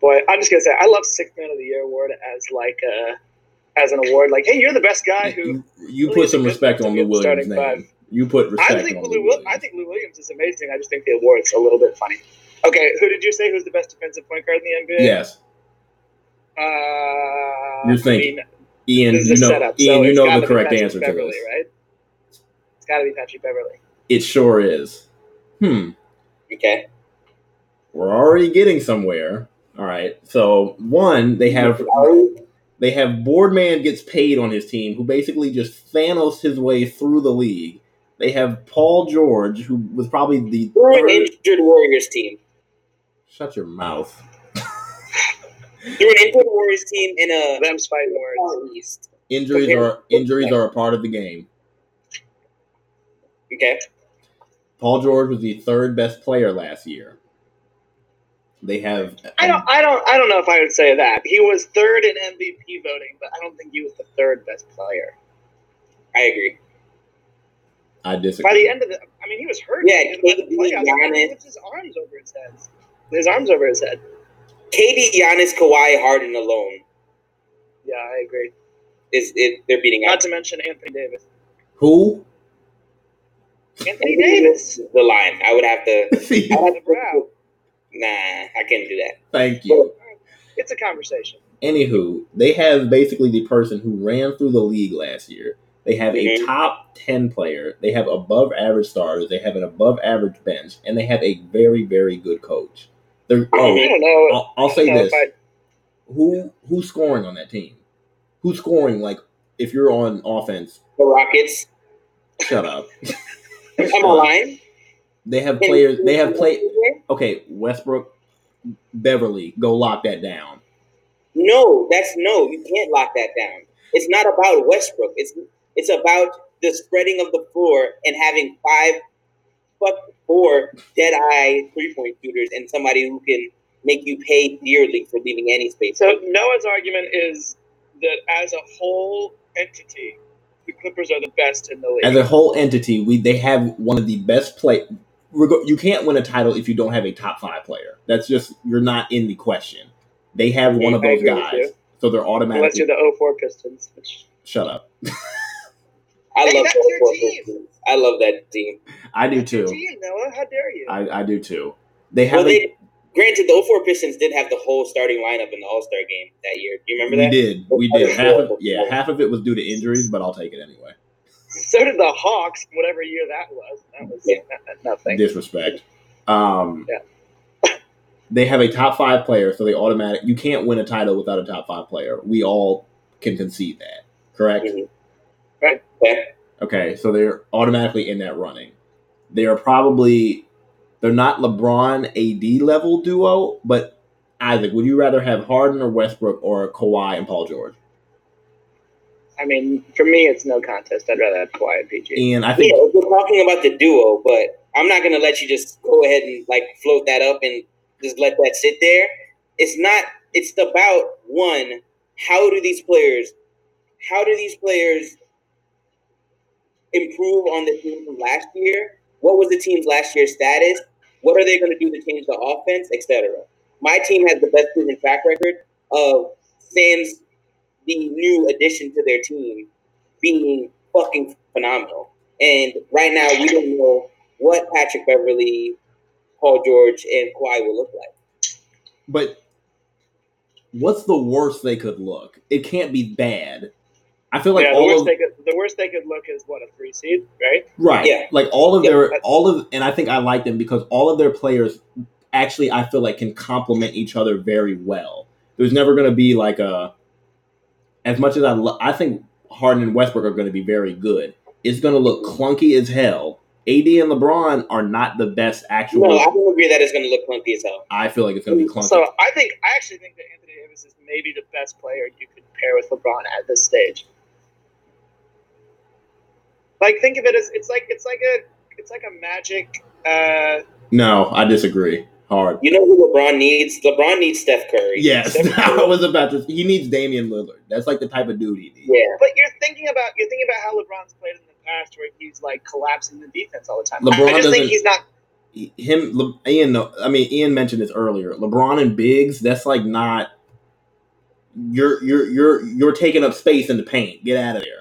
Boy, I'm just gonna say I love Sixth Man of the Year award as like a as an award. Like, hey, you're the best guy who. You, you really put some respect on Lou Williams' name. five. You put respect I think on Lou, Lou Williams. I think Lou Williams is amazing. I just think the award's a little bit funny. Okay, who did you say who's the best defensive point guard in the NBA? yes, Uh, You're thinking. I mean, Ian. You know, setup, Ian. so you know the correct answer to this. right? It's got to be Patrick Beverley. It sure is. Hmm. Okay. We're already getting somewhere. All right. So one, they have they have Boardman gets paid on his team, who basically just Thanos his way through the league. They have Paul George, who was probably the We're an third. injured Warriors team. Shut your mouth. You're an injured Warriors team in a Them's fighting words. Far East. Injuries Compared- are injuries are a part of the game. Okay. Paul George was the third best player last year. They have. I don't, I don't, I don't know if I would say that. He was third in MVP voting, but I don't think he was the third best player. I agree. I disagree. By the end of the, I mean, he was hurt. Yeah, in the KD, playoffs. Giannis. with his arms over his head. His arms over his head. KD, Giannis, Kawhi, Harden alone Yeah, I agree. is it? They're beating out. Not out. to mention Anthony Davis. Who? Anthony Davis. The line. I would have to. I would have to nah, I can't do that. Thank you. It's a conversation. Anywho, they have basically the person who ran through the league last year. They have a Mhm. top 10 player. They have above average starters. They have an above average bench. And they have a very, very good coach. I oh, don't know. I'll, I'll I say know this. if Who Who's scoring on that team? Who's scoring? Like, if you're on offense, The Rockets. shut up. A line. They have players. They have play. Okay, Westbrook, Beverley, go lock that down. No, that's no. You can't lock that down. It's not about Westbrook. It's it's about the spreading of the floor and having five, fuck four dead eye three point shooters and somebody who can make you pay dearly for leaving any space. So Noah's argument is that as a whole entity, the Clippers are the best in the league. As a whole entity, we they have one of the best play. You can't win a title if you don't have a top five player. That's just you're not in the question. They have one of those guys, so they're Unless automatically. you're the 04 Pistons, Shut up. I Hey, love that's your team. I love that team. I do your too. team, Noah. How dare you? I, I do too. They have. Well, a, they granted the 04 Pistons did have the whole starting lineup in the All Star game that year. Do you remember that? we that? did. We did. Half of, yeah, half of it was due to injuries, but I'll take it anyway. so did the Hawks, whatever year that was. That was Yeah. nothing. Disrespect. Um, Yeah. they have a top five player, so they automatic. You can't win a title without a top five player. We all can concede that. Correct. Mhm. Right. Yeah. Okay, so they're automatically in that running. They are probably they're not LeBron AD level duo, but Isaac, would you rather have Harden or Westbrook or Kawhi and Paul George? I mean, for me, it's no contest. I'd rather have Kawhi and PG. And I Yeah, think we're talking about the duo, but I'm not gonna let you just go ahead and like float that up and just let that sit there. It's not. It's about one. How do these players? How do these players improve on the team from last year? What was the team's last year status? What are they going to do to change the offense, etc. My team has the best proven track record of sans the new addition to their team being fucking phenomenal. And right now, we don't know what Patrick Beverley, Paul George, and Kawhi will look like. but what's the worst they could look? It can't be bad. I feel like yeah, the all worst of they could the worst they could look is what a three seed, right? right, Yeah. like all of Yeah, their all of, and I think I like them because all of their players actually I feel like can complement each other very well. There's never going to be like a as much as I lo- I think Harden and Westbrook are going to be very good. It's going to look clunky as hell. AD and LeBron are not the best actual. No, I don't agree that it's going to look clunky as hell. I feel like it's going to be clunky. So I think I actually think that Anthony Davis is maybe the best player you could pair with LeBron at this stage. Like think of it as it's like it's like a it's like a magic. Uh, no, I disagree hard. You know who LeBron needs? LeBron needs Steph Curry. Yes, Steph I was about to. He needs Damian Lillard. That's like the type of dude he needs. yeah. but you're thinking about you're thinking about how LeBron's played in the past, where he's like collapsing the defense all the time. LeBron I just doesn't- think he's not. Him, Le, Ian. I mean, Ian mentioned this earlier. LeBron and Biggs. That's like not. You're you're you're you're taking up space in the paint. Get out of there.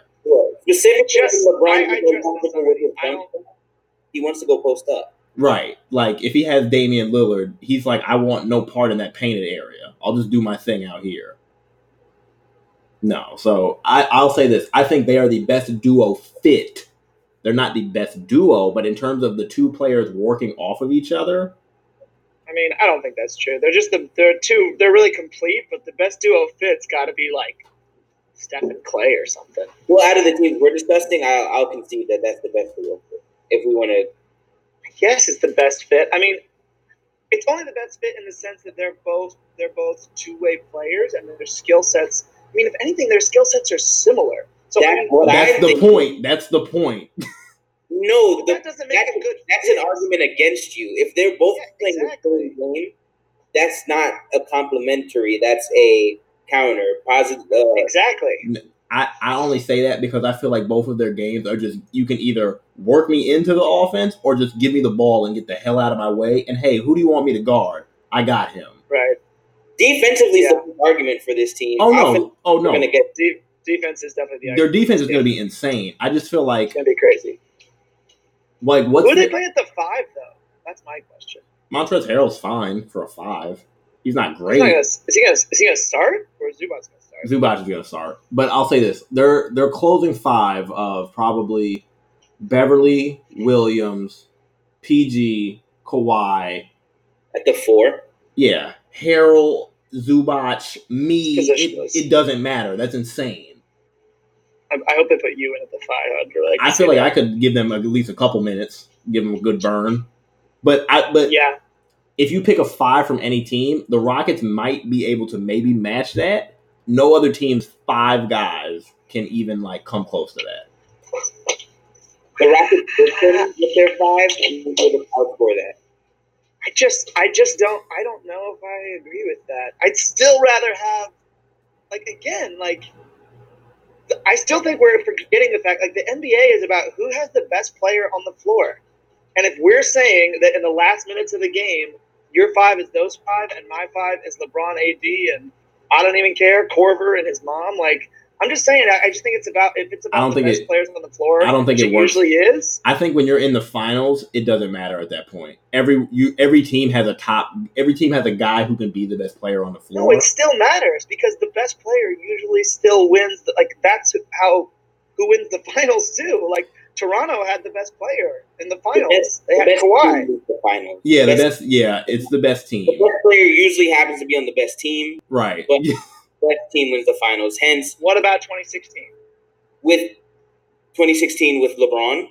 Yeah. Specifically, Just- LeBron I- I just- uncomfortable with his I. He wants to go post up. Right. Like if he has Damian Lillard, he's like, I want no part in that painted area. I'll just do my thing out here. No. So I, I'll say this. I think they are the best duo fit. They're not the best duo, but in terms of the two players working off of each other, I mean, I don't think that's true. They're just the they're two. They're really complete, but the best duo fit's got to be like Steph and Clay or something. Well, out of the teams we're discussing, I'll, I'll concede that that's the best duo. If we want to, Yes, it's the best fit. I mean, it's only the best fit in the sense that they're both they're both two way players and their skill sets. I mean, if anything, their skill sets are similar. So I That's mean, what that's I the point. That's the point. no, the, that doesn't make that's, a good. that's fit. an argument against you. If they're both Yeah, playing exactly. the same game, that's not a complimentary. That's a counter. Positive. Uh, Exactly. I, I only say that because I feel like both of their games are just you can either work me into the offense or just give me the ball and get the hell out of my way. And hey, who do you want me to guard? I got him. Right. defensively, is Yeah. a good argument for this team. Oh Offense, no, oh no. gonna get De- defense is definitely the. Their defense is going to be insane. I just feel like It's gonna be crazy. like what? Who do they play at the five though? That's my question. Montrezl Harrell's fine for a five. He's not He's great. not gonna, is he gonna is he gonna start or is Zubac's gonna start? Zubac is going to start, but I'll say this: they're they're closing five of probably Beverley Williams, PG, Kawhi, at the four. yeah, Harrell, Zubac, me. It, it doesn't matter. That's insane. I, I hope they put you in at the 500. I'd like I feel like that. I could give them at least a couple minutes, give them a good burn. But I but yeah, if you pick a five from any team, the Rockets might be able to maybe match that. No other team's five guys can even like come close to that. The Rockets with their five, would that. I just I just don't I don't know if I agree with that. I'd still rather have like again like I still think we're forgetting the fact like the NBA is about who has the best player on the floor. And if we're saying that in the last minutes of the game, your five is those five and my five is LeBron AD and I don't even care, Korver and his mom, like I'm just saying I, I just think it's about if it's about I don't think best it- players on the floor. I don't think it works. usually is. I think when you're in the finals, it doesn't matter at that point. Every you every team has a top. Every team has a guy who can be the best player on the floor. No, it still matters because the best player usually still wins. The, like that's how who wins the finals too. Like Toronto had the best player in the The finals. best, they the had best Kawhi. team the finals. yeah, the best, best. Yeah, it's the best team. the best player usually happens to be on the best team. Right. But- the Best team wins the finals. Hence, What about 2016? with 2016 with LeBron,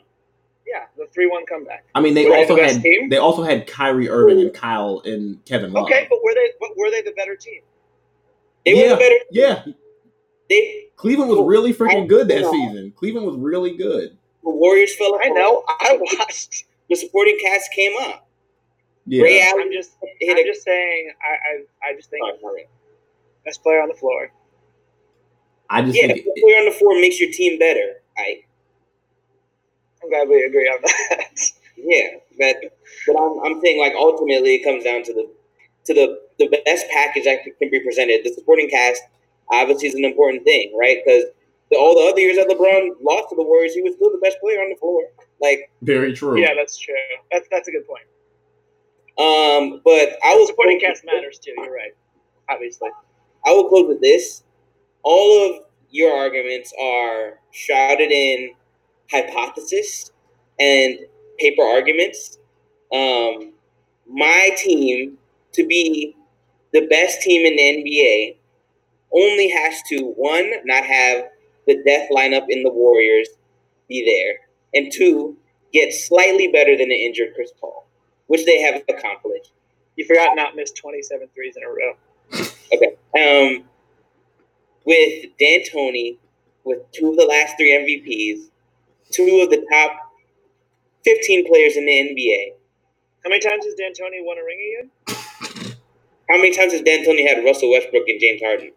Yeah, the three-one comeback. I mean, they Were they also the had team? they also had Kyrie Irving and Kyle and Kevin Love. Okay, but were they? But were they the better team? They were Yeah. the better. Yeah, They Cleveland was really freaking good that season. Cleveland was really good. The Warriors fell apart. I know. I watched. The supporting cast came up. Yeah, Ray Allen I'm just. hit I'm a- just saying. I. I, I just think sorry. best player on the floor. I just Yeah, think the player on the floor makes your team better. I I'm glad we agree on that. yeah, but but I'm, I'm saying like ultimately it comes down to the to the the best package that can be presented. The supporting cast obviously is an important thing, right? Because all the other years that LeBron lost to the Warriors, he was still the best player on the floor. Like, very true. yeah, that's true. That's that's a good point. um, but I was Supporting cast matters too. You're right. Obviously. I will close with this. All of your arguments are shrouded in hypothesis and paper arguments. Um, my team to be the best team in the NBA only has to one not have the death lineup in the Warriors be there, and two get slightly better than the injured Chris Paul, which they have accomplished. You forgot not miss 27 threes in a row. Okay. Um, with D'Antoni, with two of the last three MVPs, two of the top 15 players in the NBA. How many times has D'Antoni won a ring again? How many times has D'Antoni had Russell Westbrook and James Harden?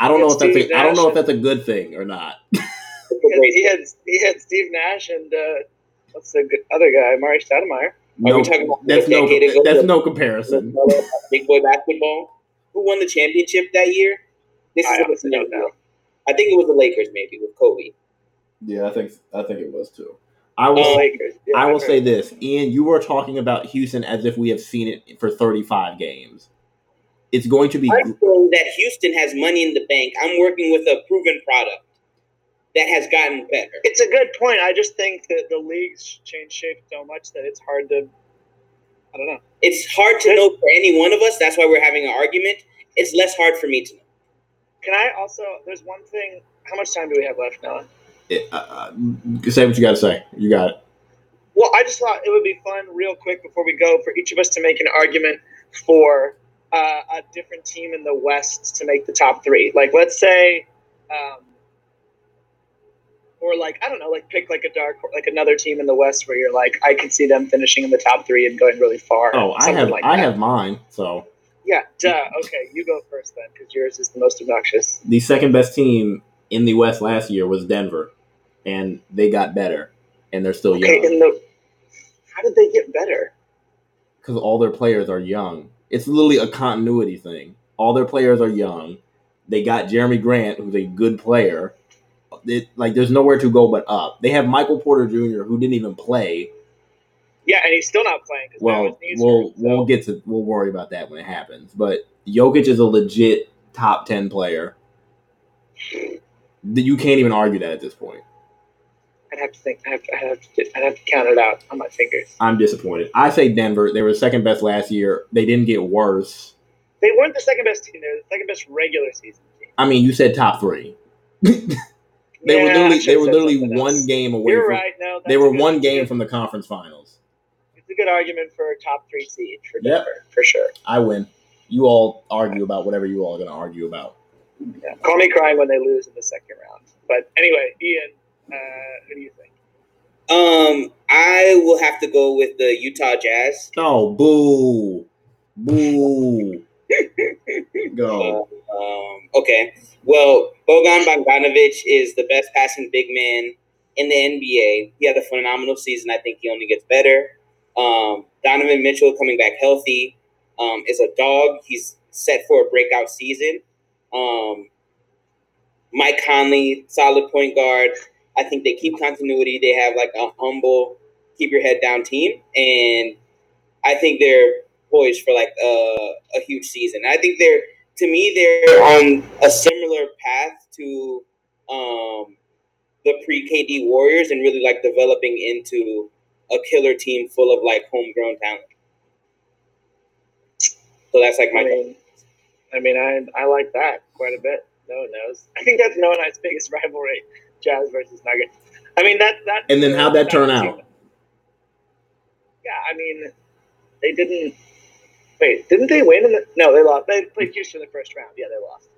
I don't know if that's Steve a, I don't know if that's a good thing or not. He had he had Steve Nash and uh, what's the other guy, Amar'e Stoudemire. No, we talking about that's no that's no comparison. Big boy basketball. Who won the championship that year? This I is honestly don't know. I think it was the Lakers, maybe with Kobe. Yeah, I think I think it was too. I will Um, Lakers. Yeah, I will I've say this, Ian. You were talking about Houston as if we have seen it for 35 games. It's going to be I'm that Houston has money in the bank. I'm working with a proven product that has gotten better. it's a good point. I just think that the league's changed shape so much that it's hard to. I don't know. It's hard to know for any one of us. That's why we're having an argument. It's less hard for me to know. Can I also? There's one thing. How much time do we have left, Noah? it, uh, uh, say what you got to say. You got it. Well, I just thought it would be fun, real quick, before we go, for each of us to make an argument for uh, a different team in the West to make the top three. Like, let's say, um, or like I don't know, like pick like a dark, like another team in the West where you're like, I can see them finishing in the top three and going really far. Oh, I have like I that. have mine. So Yeah, duh. Okay, you go first then, because yours is the most obnoxious. the second best team in the West last year was Denver, and they got better, and they're still Okay, young in the how did they get better? because all their players are young. It's literally a continuity thing. All their players are young. They got Jerami Grant, who's a good player. It, like, there's nowhere to go but up. They have Michael Porter Jr., who didn't even play. Yeah, and he's still not playing. Well, we'll hurt, so- we'll get to we'll worry about that when it happens. But Jokic is a legit top ten player. You can't even argue that at this point. I'd have to think. I have to, I'd have to. I'd have to count it out on my fingers. I'm disappointed. I say Denver. They were second best last year. They didn't get worse. They weren't the second best team. They were the second best regular season team. I mean, you said top three. they were Yeah, I literally they were literally one else. game away. You're from, right. No, They were one game from the conference finals. It's a good argument for a top three seed for Yep. Denver for sure. I win. You all argue about whatever you all are going to argue about. Yeah. Call me crying when they lose in the second round. But anyway, Ian, uh, who do you think? Um, I will have to go with the Utah Jazz. Oh, boo, boo. Go. Um, okay. Well, Bogan Bogdanovic is the best passing big man in the NBA. He had a phenomenal season. I think he only gets better. Um, Donovan Mitchell coming back healthy um, is a dog. He's set for a breakout season. Um, Mike Conley, solid point guard. I think they keep continuity. They have like a humble, keep your head down team, and I think they're poised for like a, a huge season. I think they're to me they're on a similar path to um, the pre KD Warriors and really like developing into a killer team full of like homegrown talent. So that's like my I mean, I mean, I I like that quite a bit. No one knows. I think that's no and I's biggest rivalry: Jazz versus Nuggets. I mean, that that. And then how'd that turn out? Yeah, I mean, they didn't. Wait, didn't they win? In the, no, they lost. They played Houston in the first round. Yeah, they lost.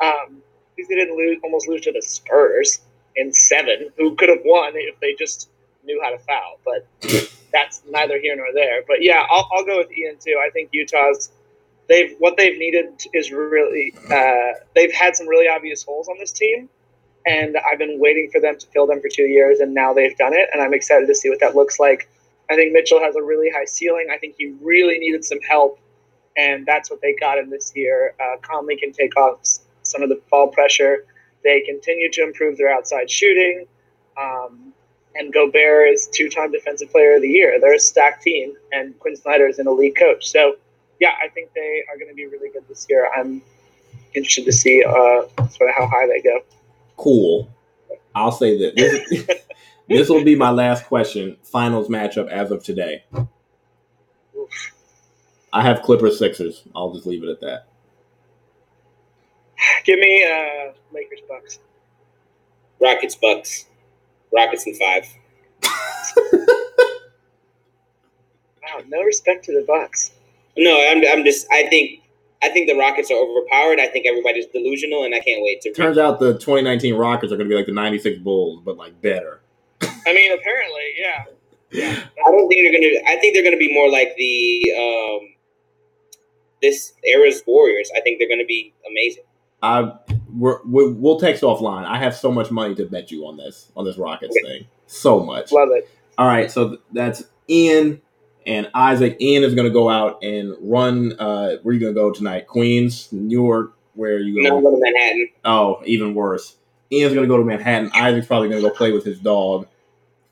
Um, at least they didn't lose, almost lose to the Spurs in seven, who could have won if they just knew how to foul. But that's neither here nor there. But yeah, I'll, I'll go with Ian too. I think Utah's they've what they've needed is really uh, they've had some really obvious holes on this team, and I've been waiting for them to fill them for two years, and now they've done it, and I'm excited to see what that looks like. I think Mitchell has a really high ceiling. I think he really needed some help, and that's what they got in this year. Uh, Conley can take off some of the ball pressure. They continue to improve their outside shooting. Um, and Gobert is two-time Defensive Player of the Year. They're a stacked team, and Quin Snyder is an elite coach. So, yeah, I think they are going to be really good this year. I'm interested to see uh, sort of how high they go. Cool. I'll say that this, this will be my last question. Finals matchup as of today. I have Clippers Sixers. I'll just leave it at that. Give me uh, Lakers Bucks. Rockets Bucks. Rockets in five. Wow, no respect to the Bucks. No, I'm, I'm just. I think. I think the Rockets are overpowered. I think everybody's delusional, and I can't wait to. Turns out the 2019 Rockets are going to be like the 96 Bulls, but like better. I mean, apparently, yeah. Yeah. I don't think they're gonna. I think they're gonna be more like the um, this era's Warriors. I think they're gonna be amazing. I we're, we we'll text offline. I have so much money to bet you on this on this Rockets thing. So much. Love it. All right, so th- that's Ian and Isaac. Ian is going to go out and run. Uh, where are you going to go tonight? Queens, New York. Where are you No, going? I'm going to Manhattan. Oh, even worse. Ian's going to go to Manhattan. Isaac's probably going to go play with his dog.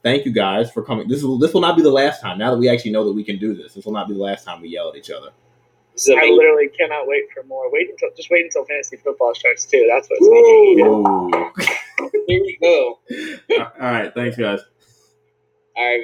Thank you guys for coming. This will this will not be the last time. Now that we actually know that we can do this, this will not be the last time we yell at each other. This is I literally cannot wait for more. Wait until just wait until fantasy football starts too. That's what's Ooh. needed. Ooh. Here we go. All right, thanks guys. All right, man.